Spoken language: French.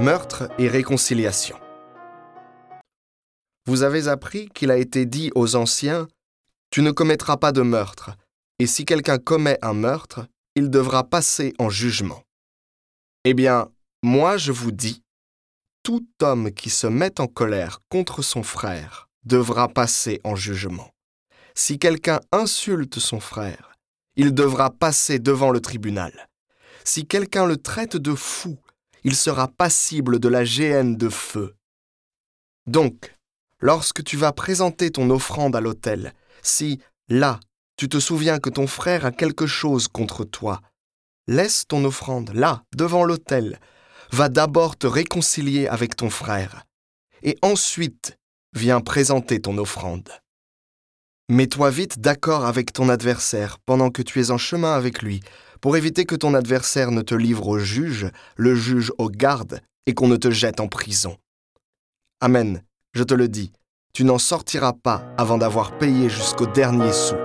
Meurtre et réconciliation. Vous avez appris qu'il a été dit aux anciens, Tu ne commettras pas de meurtre, et si quelqu'un commet un meurtre, il devra passer en jugement. Eh bien, moi je vous dis, tout homme qui se met en colère contre son frère devra passer en jugement. Si quelqu'un insulte son frère, il devra passer devant le tribunal. Si quelqu'un le traite de fou, il sera passible de la géhenne de feu. Donc, lorsque tu vas présenter ton offrande à l'autel, si, là, tu te souviens que ton frère a quelque chose contre toi, laisse ton offrande là, devant l'autel, va d'abord te réconcilier avec ton frère, et ensuite viens présenter ton offrande. Mets-toi vite d'accord avec ton adversaire pendant que tu es en chemin avec lui, pour éviter que ton adversaire ne te livre au juge, le juge au garde, et qu'on ne te jette en prison. Amen, je te le dis, tu n'en sortiras pas avant d'avoir payé jusqu'au dernier sou.